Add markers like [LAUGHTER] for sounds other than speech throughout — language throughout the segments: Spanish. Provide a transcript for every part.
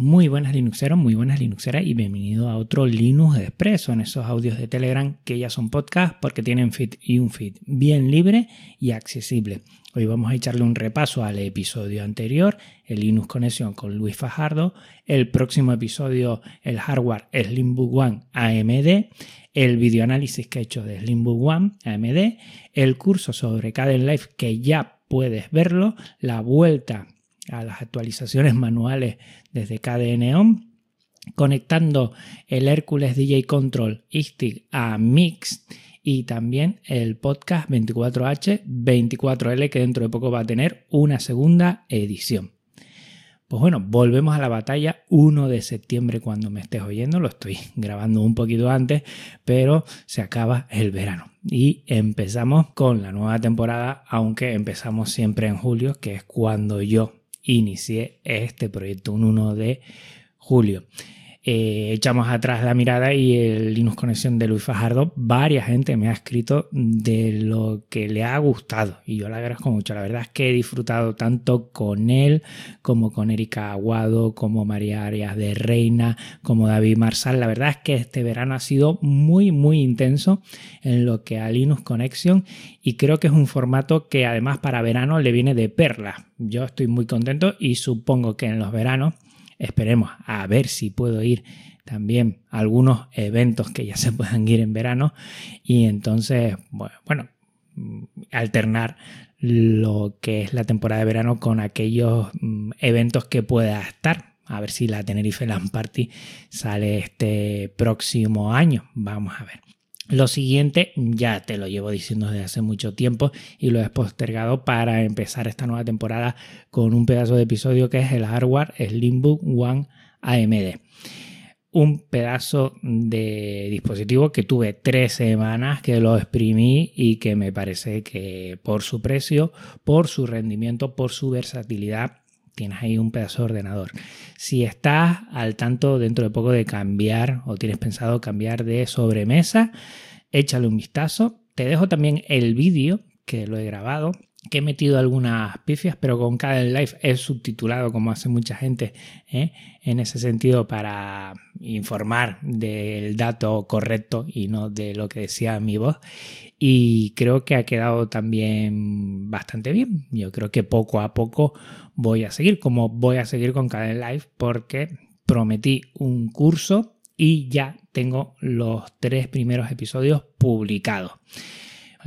Muy buenas Linuxeros, muy buenas Linuxeras y bienvenido a otro Linux Expreso en esos audios de Telegram que ya son podcast porque tienen feed y un feed bien libre y accesible. Hoy vamos a echarle un repaso al episodio anterior, el Linux Conexión con Luis Fajardo, el próximo episodio, el hardware Slimbook One AMD, el videoanálisis que he hecho de Slimbook One AMD, el curso sobre Caden Life que ya puedes verlo, la vuelta a las actualizaciones manuales desde KDN conectando el Hércules DJ Control ISTIC a Mix y también el podcast 24H 24L que dentro de poco va a tener una segunda edición. Pues bueno, volvemos a la batalla 1 de septiembre cuando me estés oyendo, lo estoy [LAUGHS] grabando un poquito antes, pero se acaba el verano y empezamos con la nueva temporada, aunque empezamos siempre en julio, que es cuando yo inicié este proyecto un 1 de julio. Eh, echamos atrás la mirada y el Linux Conexión de Luis Fajardo, varias gente me ha escrito de lo que le ha gustado y yo le agradezco mucho. La verdad es que he disfrutado tanto con él como con Erika Aguado, como María Arias de Reina, como David Marsal. La verdad es que este verano ha sido muy, muy intenso en lo que a Linux Connection y creo que es un formato que además para verano le viene de perla. Yo estoy muy contento y supongo que en los veranos Esperemos a ver si puedo ir también a algunos eventos que ya se puedan ir en verano y entonces, bueno, mm, alternar lo que es la temporada de verano con aquellos mm, eventos que pueda estar. A ver si la Tenerife Land Party sale este próximo año. Vamos a ver. Lo siguiente ya te lo llevo diciendo desde hace mucho tiempo y lo he postergado para empezar esta nueva temporada con un pedazo de episodio que es el hardware Slimbook One AMD. Un pedazo de dispositivo que tuve tres semanas que lo exprimí y que me parece que por su precio, por su rendimiento, por su versatilidad tienes ahí un pedazo de ordenador. Si estás al tanto dentro de poco de cambiar o tienes pensado cambiar de sobremesa, échale un vistazo. Te dejo también el vídeo que lo he grabado que he metido algunas pifias, pero con cada live es subtitulado como hace mucha gente ¿eh? en ese sentido para informar del dato correcto y no de lo que decía mi voz. Y creo que ha quedado también bastante bien. Yo creo que poco a poco voy a seguir, como voy a seguir con cada live porque prometí un curso y ya tengo los tres primeros episodios publicados.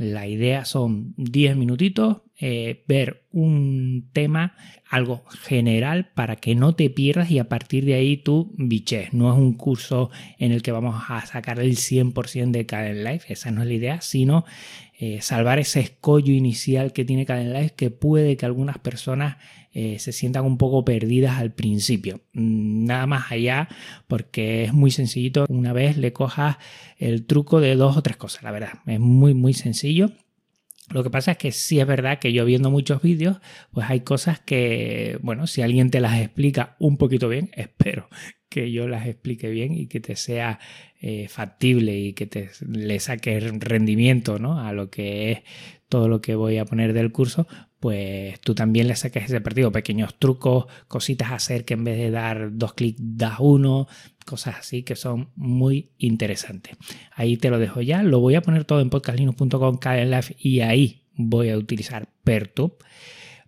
La idea son 10 minutitos, eh, ver un tema, algo general para que no te pierdas y a partir de ahí tú biches. No es un curso en el que vamos a sacar el 100% de Caden Life, esa no es la idea, sino eh, salvar ese escollo inicial que tiene Caden Life que puede que algunas personas eh, se sientan un poco perdidas al principio. Mm, nada más allá, porque es muy sencillito. Una vez le cojas el truco de dos o tres cosas, la verdad. Es muy, muy sencillo. Lo que pasa es que sí es verdad que yo viendo muchos vídeos, pues hay cosas que, bueno, si alguien te las explica un poquito bien, [LAUGHS] espero que yo las explique bien y que te sea eh, factible y que te le saque rendimiento ¿no? a lo que es todo lo que voy a poner del curso, pues tú también le saques ese partido, pequeños trucos, cositas a hacer que en vez de dar dos clics das uno, cosas así que son muy interesantes. Ahí te lo dejo ya, lo voy a poner todo en podcastlinux.com y ahí voy a utilizar Pertub.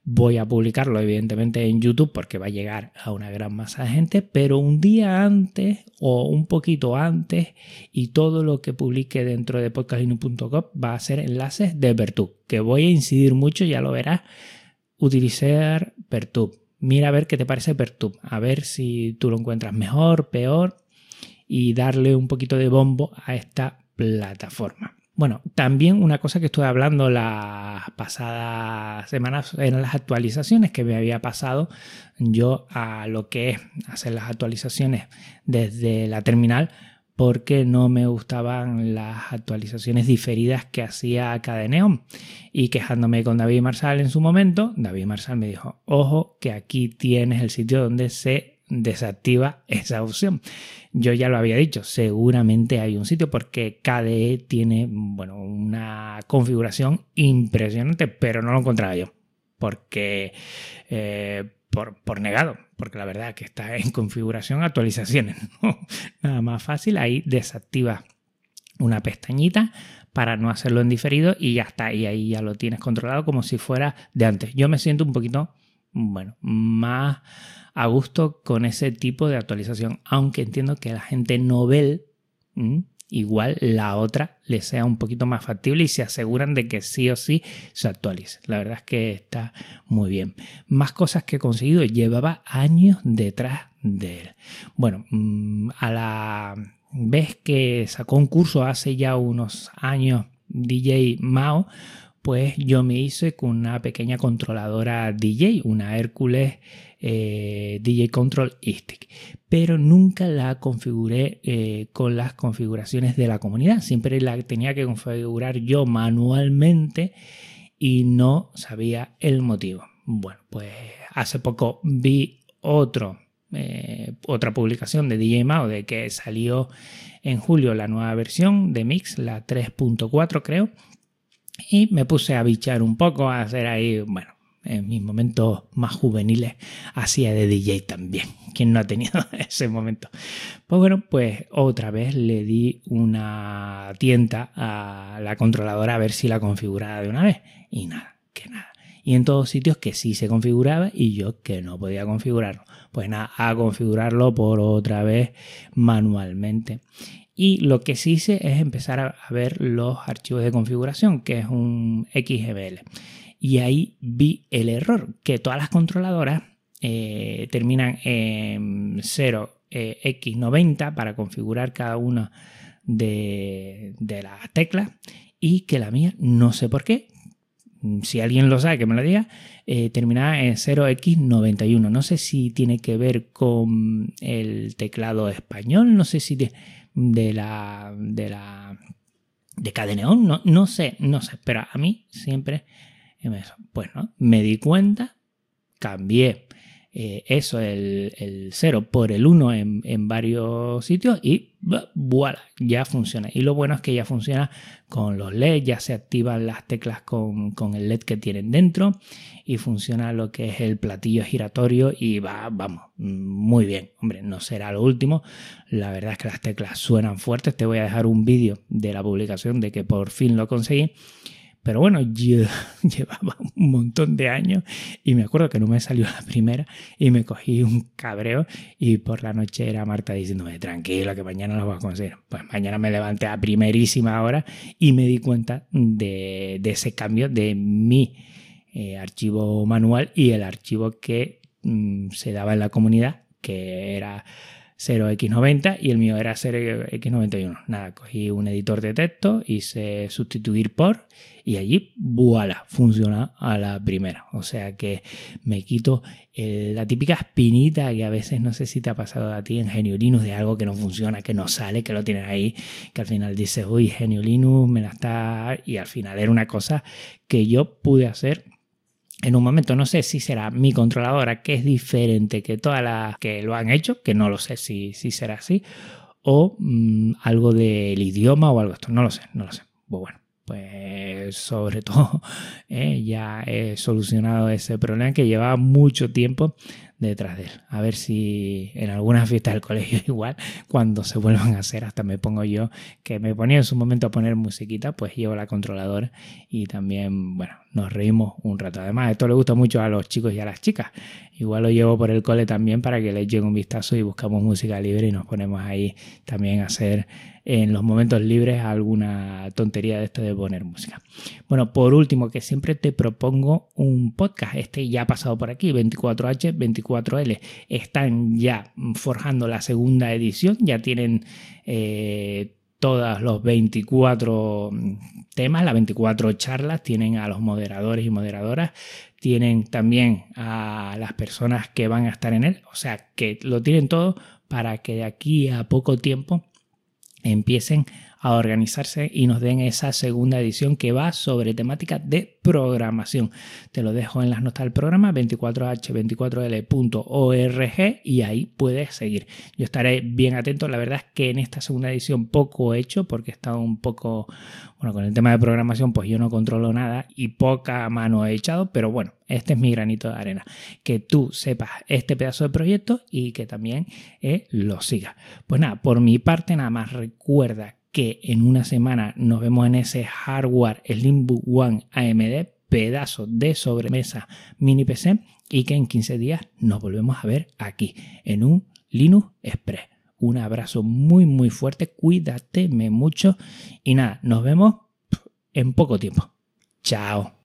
Voy a publicarlo evidentemente en YouTube porque va a llegar a una gran masa de gente, pero un día antes o un poquito antes y todo lo que publique dentro de podcastlinux.com va a ser enlaces de Pertub, que voy a incidir mucho, ya lo verás, utilizar Pertub. Mira a ver qué te parece Pertub, a ver si tú lo encuentras mejor, peor y darle un poquito de bombo a esta plataforma. Bueno, también una cosa que estuve hablando las pasadas semanas eran las actualizaciones que me había pasado yo a lo que es hacer las actualizaciones desde la terminal porque no me gustaban las actualizaciones diferidas que hacía Cadeneon. Y quejándome con David Marsal en su momento, David Marsal me dijo, ojo que aquí tienes el sitio donde se desactiva esa opción. Yo ya lo había dicho, seguramente hay un sitio porque KDE tiene bueno, una configuración impresionante, pero no lo encontraba yo. Porque eh, por, por, negado, porque la verdad que está en configuración actualizaciones. [LAUGHS] Nada más fácil, ahí desactiva una pestañita para no hacerlo en diferido y ya está, y ahí ya lo tienes controlado como si fuera de antes. Yo me siento un poquito, bueno, más a gusto con ese tipo de actualización, aunque entiendo que la gente novel igual la otra le sea un poquito más factible y se aseguran de que sí o sí se actualice. La verdad es que está muy bien. Más cosas que he conseguido, llevaba años detrás de él. Bueno, mm, a la vez que sacó un curso hace ya unos años DJ Mao, pues yo me hice con una pequeña controladora DJ, una Hércules eh, DJ Control Stick, pero nunca la configuré eh, con las configuraciones de la comunidad, siempre la tenía que configurar yo manualmente y no sabía el motivo. Bueno, pues hace poco vi eh, otra publicación de DJ Mao de que salió en julio la nueva versión de Mix, la 3.4 creo, y me puse a bichar un poco, a hacer ahí, bueno, en mis momentos más juveniles hacía de DJ también. [LAUGHS] ¿Quién no ha tenido [LAUGHS] ese momento? Pues bueno, pues otra vez le di una tienta a la controladora a ver si la configuraba de una vez. Y nada, que nada. Y en todos sitios que sí se configuraba y yo que no podía configurarlo. Pues nada, a configurarlo por otra vez manualmente. Y lo que sí hice es empezar a ver los archivos de configuración, que es un XML. Y ahí vi el error, que todas las controladoras eh, terminan en 0x90 eh, para configurar cada una de, las teclas y que la mía no sé por qué. Si alguien lo sabe, que me lo diga, eh, terminaba en 0x91. No sé si tiene que ver con el teclado español, no sé si de la de la de Cadeneón, no, no sé, no sé, pero a mí siempre pues no, me di cuenta, cambié eh, eso, el, 0 por el 1 en, varios sitios y voilà, ya funciona. Y lo bueno es que ya funciona con los LEDs, ya se activan las teclas con, con, el LED que tienen dentro y funciona lo que es el platillo giratorio y va, vamos, muy bien. Hombre, no será lo último. La verdad es que las teclas suenan fuertes. Te voy a dejar un vídeo de la publicación de que por fin lo conseguí. Pero bueno, yo [LAUGHS] llevaba un montón de años y me acuerdo que no me salió la primera y me cogí un cabreo y por la noche era Marta diciéndome, tranquilo, que mañana lo vas a conseguir. Pues mañana me levanté a primerísima hora y me di cuenta de, ese cambio de mi eh, archivo manual y el archivo que mm, se daba en la comunidad, que era 0x90 y el mío era 0x91. Nada, cogí un editor de texto, hice sustituir por y allí, voilà, funciona a la primera. O sea que me quito la típica espinita que a veces no sé si te ha pasado a ti en Genio Linux de algo que no funciona, que no sale, que lo tienes ahí, que al final dices, uy, Genio Linux me la está... Y al final era una cosa que yo pude hacer en un momento. No sé si será mi controladora, que es diferente que todas las que lo han hecho, que no lo sé si, si será así, o mm, algo del idioma o algo esto. No lo sé, no lo sé. Pues bueno, pues sobre [LAUGHS] todo eh, ya he solucionado ese problema que llevaba mucho tiempo detrás de él. A ver si en algunas fiestas del colegio [LAUGHS] igual, cuando se vuelvan a hacer, hasta me pongo yo, que me ponía en su momento a poner musiquita, pues llevo la controladora y también, bueno, nos reímos un rato. Además, esto le gusta mucho a los chicos y a las chicas. Igual lo llevo por el cole también para que les llegue un vistazo y buscamos música libre y nos ponemos ahí también a hacer en los momentos libres alguna tontería de esto de poner música. Bueno, por último, que siempre te propongo un podcast. Este ya ha pasado por aquí, 24H, 24L. Están ya forjando la segunda edición, ya tienen... Eh, todos los 24 temas, las 24 charlas, tienen a los moderadores y moderadoras, tienen también a las personas que van a estar en él, o sea que lo tienen todo para que de aquí a poco tiempo empiecen a organizarse y nos den esa segunda edición que va sobre temática de programación. Te lo dejo en las notas del programa 24h24l.org y ahí puedes seguir. Yo estaré bien atento. La verdad es que en esta segunda edición poco he hecho porque he estado un poco, bueno, con el tema de programación pues yo no controlo nada y poca mano he echado, pero bueno, este es mi granito de arena. Que tú sepas este pedazo de proyecto y que también eh, lo sigas. Pues nada, por mi parte nada más recuerda que en una semana nos vemos en ese hardware Slimbook One AMD, pedazo de sobremesa mini PC y que en 15 días nos volvemos a ver aquí en un Linux Express. Un abrazo muy muy fuerte, cuídateme mucho y nada, nos vemos en poco tiempo. Chao.